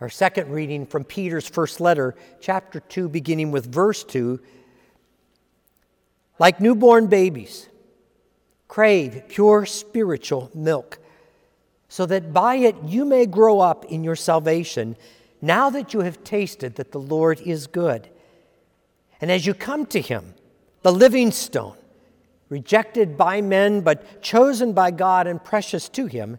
Our second reading from Peter's first letter, chapter 2, beginning with verse 2 Like newborn babies, crave pure spiritual milk, so that by it you may grow up in your salvation, now that you have tasted that the Lord is good. And as you come to him, the living stone, rejected by men but chosen by God and precious to him,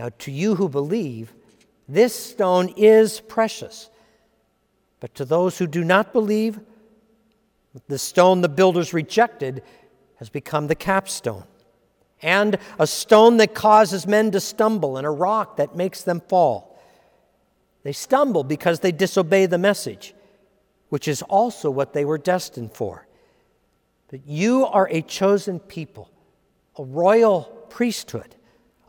Now, to you who believe, this stone is precious. But to those who do not believe, the stone the builders rejected has become the capstone, and a stone that causes men to stumble, and a rock that makes them fall. They stumble because they disobey the message, which is also what they were destined for. But you are a chosen people, a royal priesthood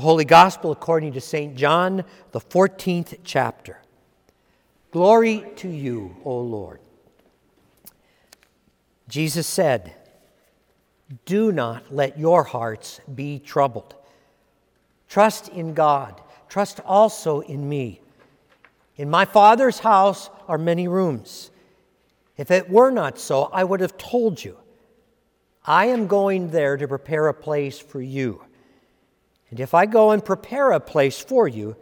The Holy Gospel according to St. John, the 14th chapter. Glory to you, O Lord. Jesus said, Do not let your hearts be troubled. Trust in God, trust also in me. In my Father's house are many rooms. If it were not so, I would have told you. I am going there to prepare a place for you. And if I go and prepare a place for you,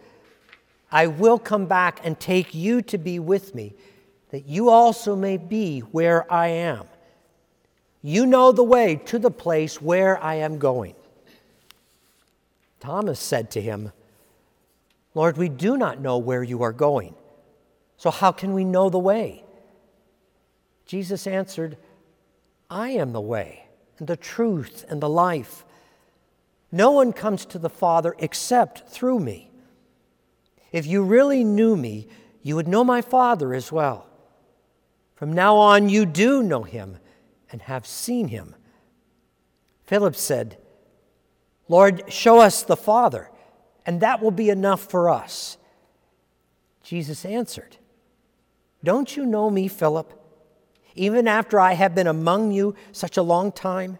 I will come back and take you to be with me, that you also may be where I am. You know the way to the place where I am going. Thomas said to him, Lord, we do not know where you are going, so how can we know the way? Jesus answered, I am the way, and the truth, and the life. No one comes to the Father except through me. If you really knew me, you would know my Father as well. From now on, you do know him and have seen him. Philip said, Lord, show us the Father, and that will be enough for us. Jesus answered, Don't you know me, Philip, even after I have been among you such a long time?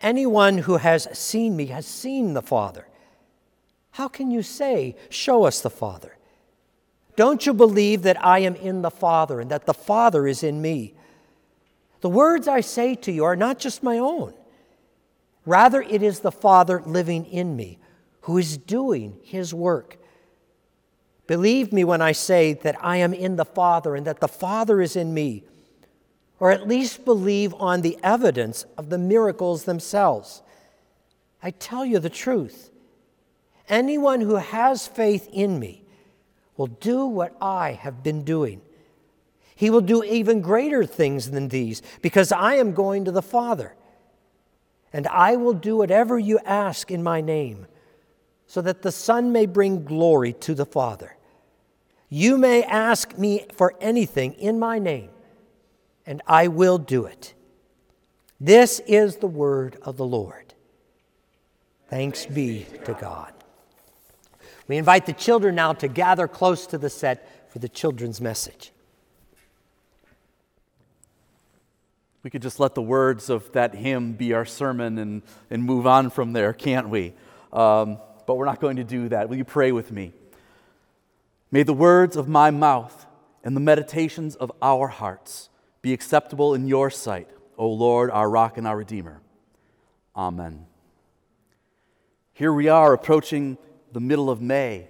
Anyone who has seen me has seen the Father. How can you say, Show us the Father? Don't you believe that I am in the Father and that the Father is in me? The words I say to you are not just my own. Rather, it is the Father living in me who is doing his work. Believe me when I say that I am in the Father and that the Father is in me or at least believe on the evidence of the miracles themselves. I tell you the truth. Anyone who has faith in me will do what I have been doing. He will do even greater things than these because I am going to the Father. And I will do whatever you ask in my name so that the Son may bring glory to the Father. You may ask me for anything in my name and I will do it. This is the word of the Lord. Thanks be to God. We invite the children now to gather close to the set for the children's message. We could just let the words of that hymn be our sermon and, and move on from there, can't we? Um, but we're not going to do that. Will you pray with me? May the words of my mouth and the meditations of our hearts be acceptable in your sight, O Lord, our rock and our redeemer. Amen. Here we are approaching the middle of May,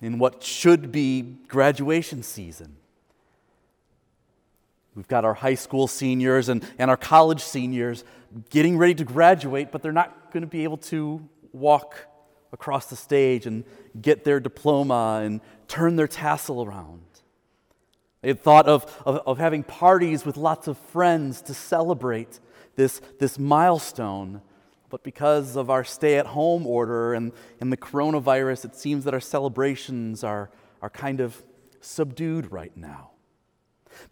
in what should be graduation season. We've got our high school seniors and, and our college seniors getting ready to graduate, but they're not going to be able to walk across the stage and get their diploma and turn their tassel around. They had thought of, of, of having parties with lots of friends to celebrate this, this milestone. But because of our stay at home order and, and the coronavirus, it seems that our celebrations are, are kind of subdued right now.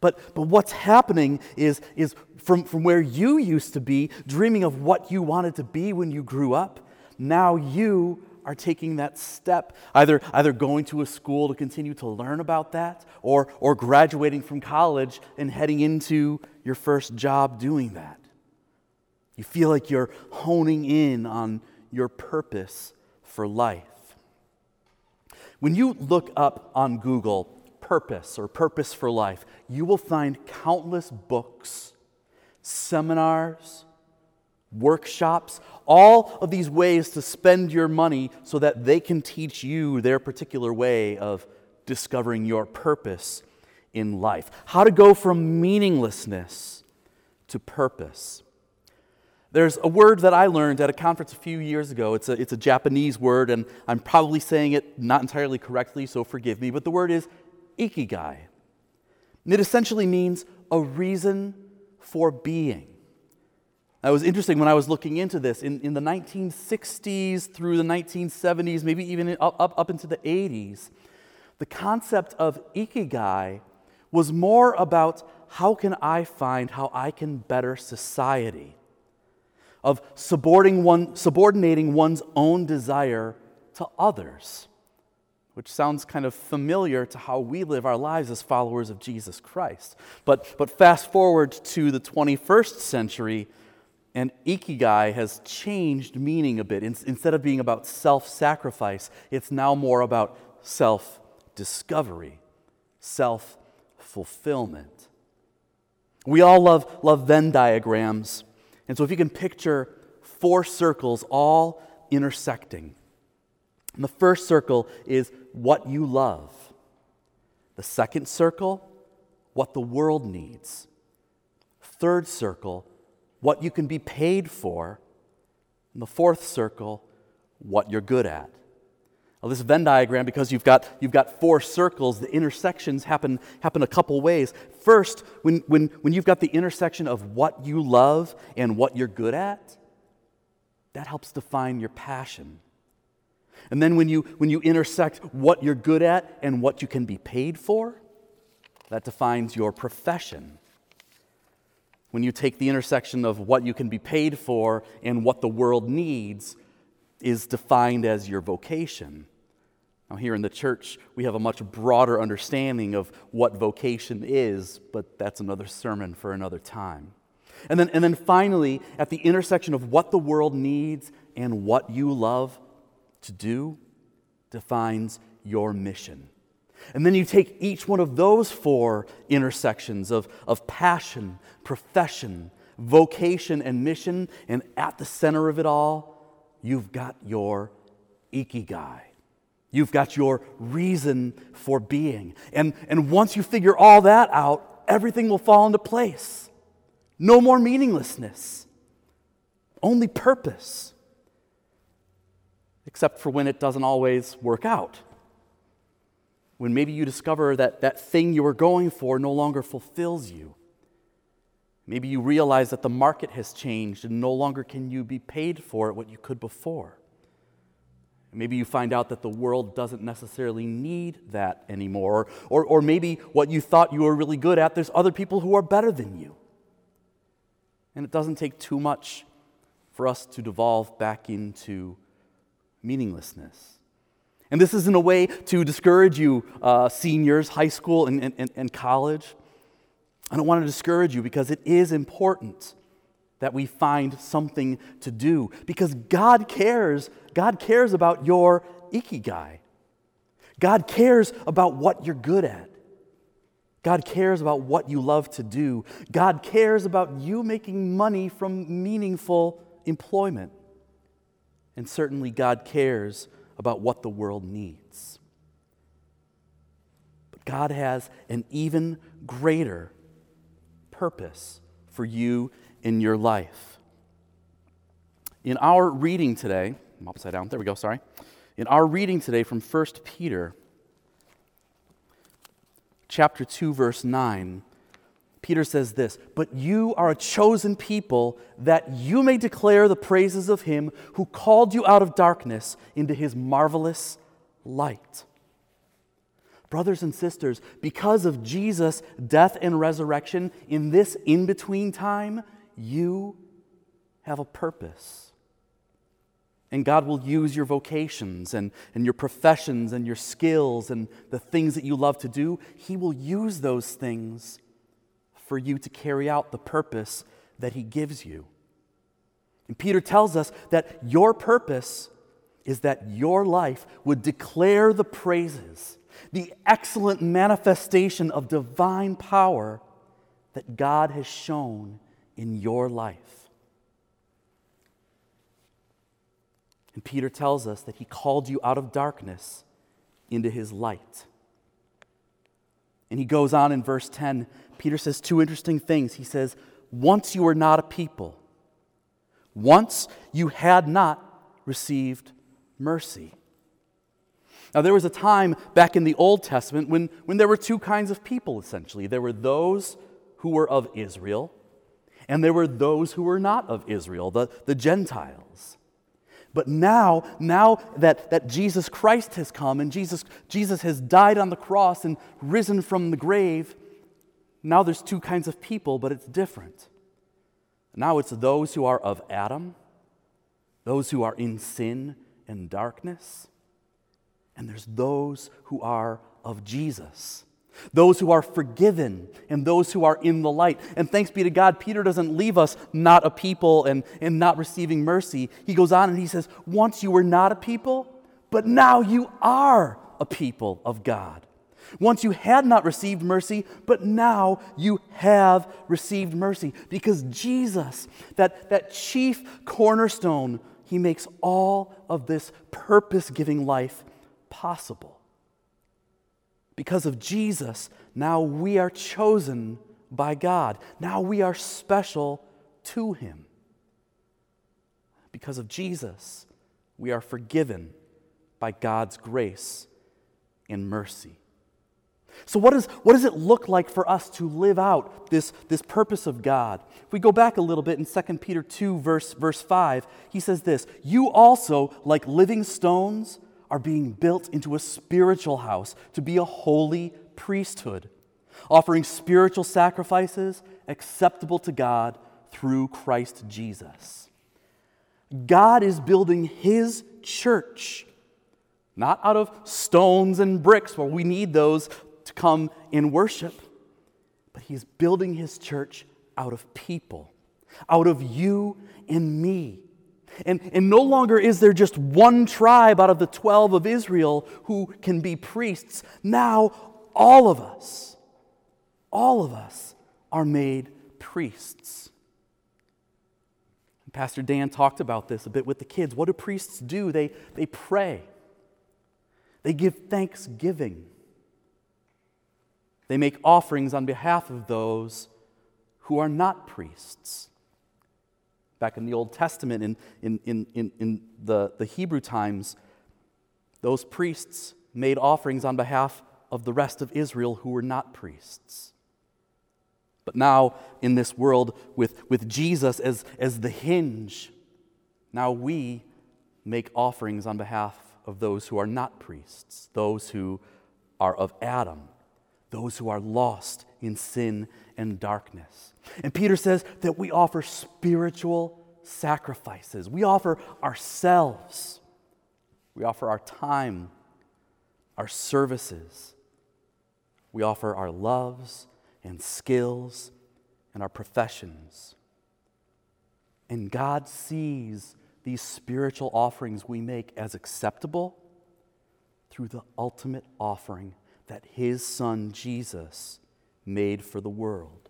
But, but what's happening is, is from, from where you used to be, dreaming of what you wanted to be when you grew up, now you are taking that step, either, either going to a school to continue to learn about that, or, or graduating from college and heading into your first job doing that. You feel like you're honing in on your purpose for life. When you look up on Google purpose or purpose for life, you will find countless books, seminars, workshops, all of these ways to spend your money so that they can teach you their particular way of discovering your purpose in life. How to go from meaninglessness to purpose. There's a word that I learned at a conference a few years ago. It's a, it's a Japanese word, and I'm probably saying it not entirely correctly, so forgive me, but the word is ikigai. And It essentially means a reason for being. That was interesting when I was looking into this. In, in the 1960s through the 1970s, maybe even up, up, up into the 80s, the concept of ikigai was more about how can I find how I can better society, of subordinating, one, subordinating one's own desire to others, which sounds kind of familiar to how we live our lives as followers of Jesus Christ. But, but fast forward to the 21st century, and ikigai has changed meaning a bit. Instead of being about self sacrifice, it's now more about self discovery, self fulfillment. We all love, love Venn diagrams. And so if you can picture four circles all intersecting, and the first circle is what you love. The second circle, what the world needs. Third circle, what you can be paid for. And the fourth circle, what you're good at. Now, this Venn diagram, because you've got, you've got four circles, the intersections happen, happen a couple ways. First, when, when, when you've got the intersection of what you love and what you're good at, that helps define your passion. And then when you, when you intersect what you're good at and what you can be paid for, that defines your profession when you take the intersection of what you can be paid for and what the world needs, is defined as your vocation. Now, here in the church, we have a much broader understanding of what vocation is, but that's another sermon for another time. And then, and then finally, at the intersection of what the world needs and what you love to do, defines your mission. And then you take each one of those four intersections of, of passion, profession, vocation, and mission, and at the center of it all, you've got your ikigai. You've got your reason for being. And, and once you figure all that out, everything will fall into place. No more meaninglessness, only purpose. Except for when it doesn't always work out when maybe you discover that that thing you were going for no longer fulfills you. Maybe you realize that the market has changed and no longer can you be paid for it what you could before. Maybe you find out that the world doesn't necessarily need that anymore. Or, or maybe what you thought you were really good at, there's other people who are better than you. And it doesn't take too much for us to devolve back into meaninglessness. And this isn't a way to discourage you, uh, seniors, high school, and, and, and college. I don't want to discourage you because it is important that we find something to do because God cares. God cares about your ikigai. God cares about what you're good at. God cares about what you love to do. God cares about you making money from meaningful employment. And certainly, God cares about what the world needs. But God has an even greater purpose for you in your life. In our reading today, I'm upside down, there we go, sorry. In our reading today from 1 Peter, chapter 2, verse 9, Peter says this But you are a chosen people that you may declare the praises of him who called you out of darkness into his marvelous light. Brothers and sisters, because of Jesus' death and resurrection, in this in between time, you have a purpose. And God will use your vocations and, and your professions and your skills and the things that you love to do. He will use those things for you to carry out the purpose that He gives you. And Peter tells us that your purpose is that your life would declare the praises, the excellent manifestation of divine power that God has shown in your life. And Peter tells us that he called you out of darkness into his light. And he goes on in verse 10, Peter says two interesting things. He says, Once you were not a people, once you had not received mercy. Now, there was a time back in the Old Testament when, when there were two kinds of people, essentially. There were those who were of Israel, and there were those who were not of Israel, the, the Gentiles. But now, now that, that Jesus Christ has come and Jesus, Jesus has died on the cross and risen from the grave, now there's two kinds of people, but it's different. Now it's those who are of Adam, those who are in sin and darkness, and there's those who are of Jesus. Those who are forgiven and those who are in the light. And thanks be to God, Peter doesn't leave us not a people and, and not receiving mercy. He goes on and he says, Once you were not a people, but now you are a people of God. Once you had not received mercy, but now you have received mercy. Because Jesus, that, that chief cornerstone, he makes all of this purpose giving life possible. Because of Jesus, now we are chosen by God. Now we are special to Him. Because of Jesus, we are forgiven by God's grace and mercy. So, what, is, what does it look like for us to live out this, this purpose of God? If we go back a little bit in 2 Peter 2, verse, verse 5, he says this You also, like living stones, are being built into a spiritual house to be a holy priesthood, offering spiritual sacrifices acceptable to God through Christ Jesus. God is building his church, not out of stones and bricks, where we need those to come in worship, but he's building his church out of people, out of you and me and, and no longer is there just one tribe out of the 12 of Israel who can be priests. Now, all of us, all of us are made priests. Pastor Dan talked about this a bit with the kids. What do priests do? They, they pray, they give thanksgiving, they make offerings on behalf of those who are not priests back in the Old Testament, in, in, in, in, in the, the Hebrew times, those priests made offerings on behalf of the rest of Israel who were not priests. But now, in this world, with, with Jesus as, as the hinge, now we make offerings on behalf of those who are not priests, those who are of Adam, those who are lost in sin and darkness. And Peter says that we offer spiritual sacrifices. We offer ourselves, we offer our time, our services, we offer our loves and skills and our professions. And God sees these spiritual offerings we make as acceptable through the ultimate offering that His Son Jesus made for the world.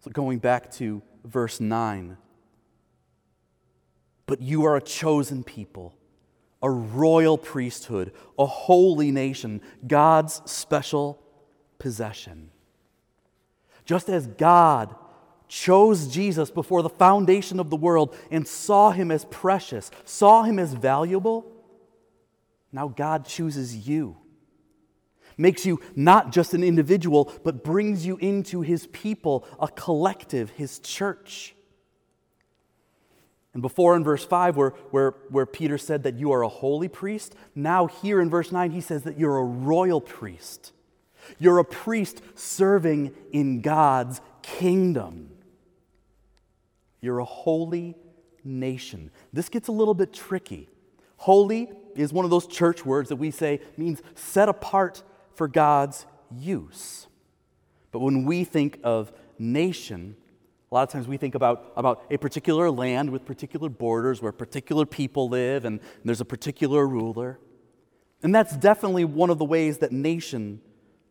So, going back to verse 9, but you are a chosen people, a royal priesthood, a holy nation, God's special possession. Just as God chose Jesus before the foundation of the world and saw him as precious, saw him as valuable, now God chooses you. Makes you not just an individual, but brings you into his people, a collective, his church. And before in verse 5, where, where, where Peter said that you are a holy priest, now here in verse 9, he says that you're a royal priest. You're a priest serving in God's kingdom. You're a holy nation. This gets a little bit tricky. Holy is one of those church words that we say means set apart for God's use. But when we think of nation, a lot of times we think about, about a particular land with particular borders where particular people live and there's a particular ruler. And that's definitely one of the ways that nation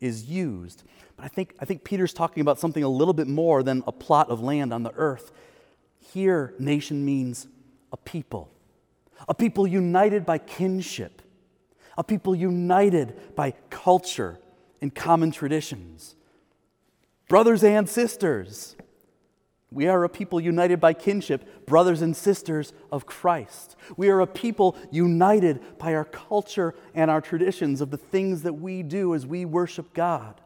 is used. But I think, I think Peter's talking about something a little bit more than a plot of land on the earth. Here, nation means a people, a people united by kinship, a people united by culture and common traditions. Brothers and sisters, we are a people united by kinship, brothers and sisters of Christ. We are a people united by our culture and our traditions of the things that we do as we worship God.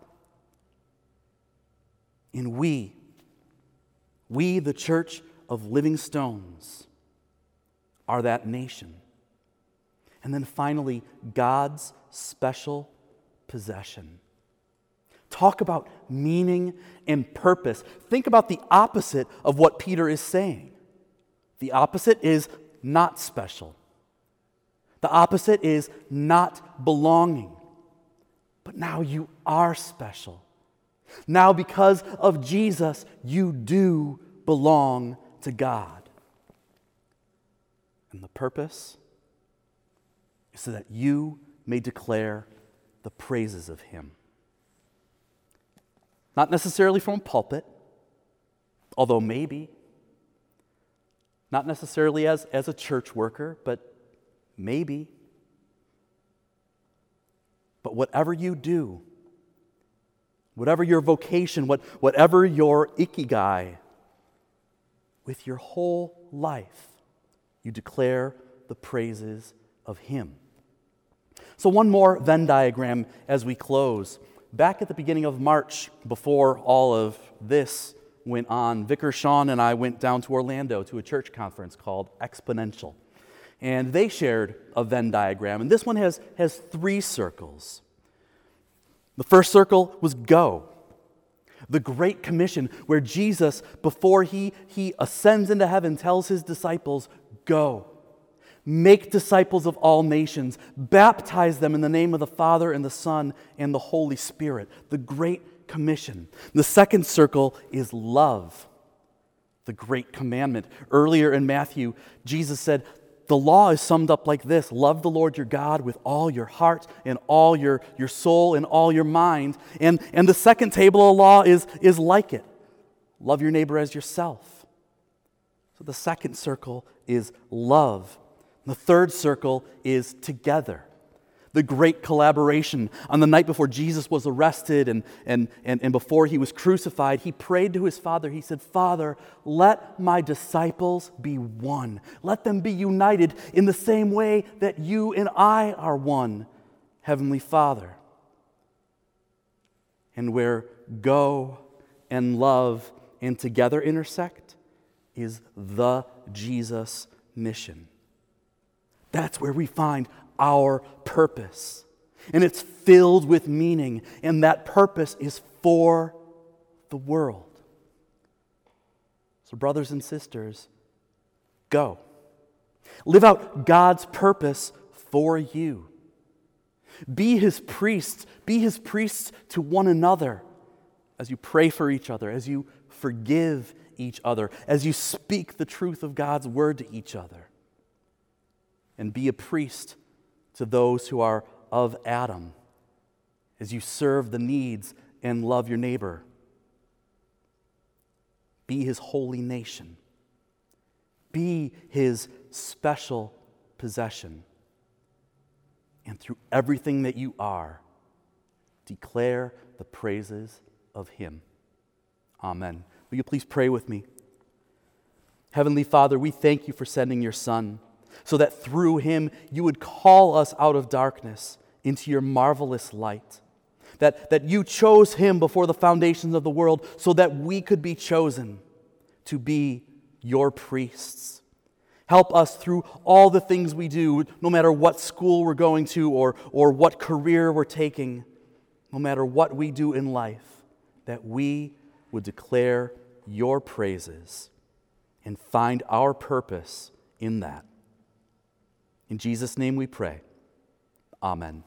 And we, we, the church of living stones, are that nation. And then finally, God's special possession. Talk about meaning and purpose. Think about the opposite of what Peter is saying. The opposite is not special. The opposite is not belonging. But now you are special. Now, because of Jesus, you do belong to God. And the purpose is so that you may declare the praises of Him. Not necessarily from a pulpit, although maybe. Not necessarily as, as a church worker, but maybe. But whatever you do, whatever your vocation, what, whatever your ikigai, with your whole life, you declare the praises of Him. So, one more Venn diagram as we close. Back at the beginning of March, before all of this went on, Vicar Sean and I went down to Orlando to a church conference called Exponential. And they shared a Venn diagram, and this one has, has three circles. The first circle was go, the Great Commission, where Jesus, before he, he ascends into heaven, tells his disciples, Go Make disciples of all nations, baptize them in the name of the Father and the Son and the Holy Spirit. The Great Commission. The second circle is love, the Great Commandment. Earlier in Matthew, Jesus said, the law is summed up like this love the Lord your God with all your heart and all your, your soul and all your mind. And, and the second table of law is, is like it love your neighbor as yourself. So the second circle is love. The third circle is together. The great collaboration. On the night before Jesus was arrested and, and, and, and before he was crucified, he prayed to his Father. He said, Father, let my disciples be one. Let them be united in the same way that you and I are one, Heavenly Father. And where go and love and together intersect is the Jesus mission. That's where we find our purpose. And it's filled with meaning, and that purpose is for the world. So, brothers and sisters, go. Live out God's purpose for you. Be his priests. Be his priests to one another as you pray for each other, as you forgive each other, as you speak the truth of God's word to each other and be a priest to those who are of Adam as you serve the needs and love your neighbor. Be his holy nation. Be his special possession. and through everything that you are, declare the praises of Him. Amen. Will you please pray with me? Heavenly Father, we thank you for sending your Son so that through him you would call us out of darkness into your marvelous light. That, that you chose him before the foundations of the world so that we could be chosen to be your priests. Help us through all the things we do, no matter what school we're going to or, or what career we're taking, no matter what we do in life, that we would declare your praises and find our purpose in that. In Jesus' name we pray. Amen.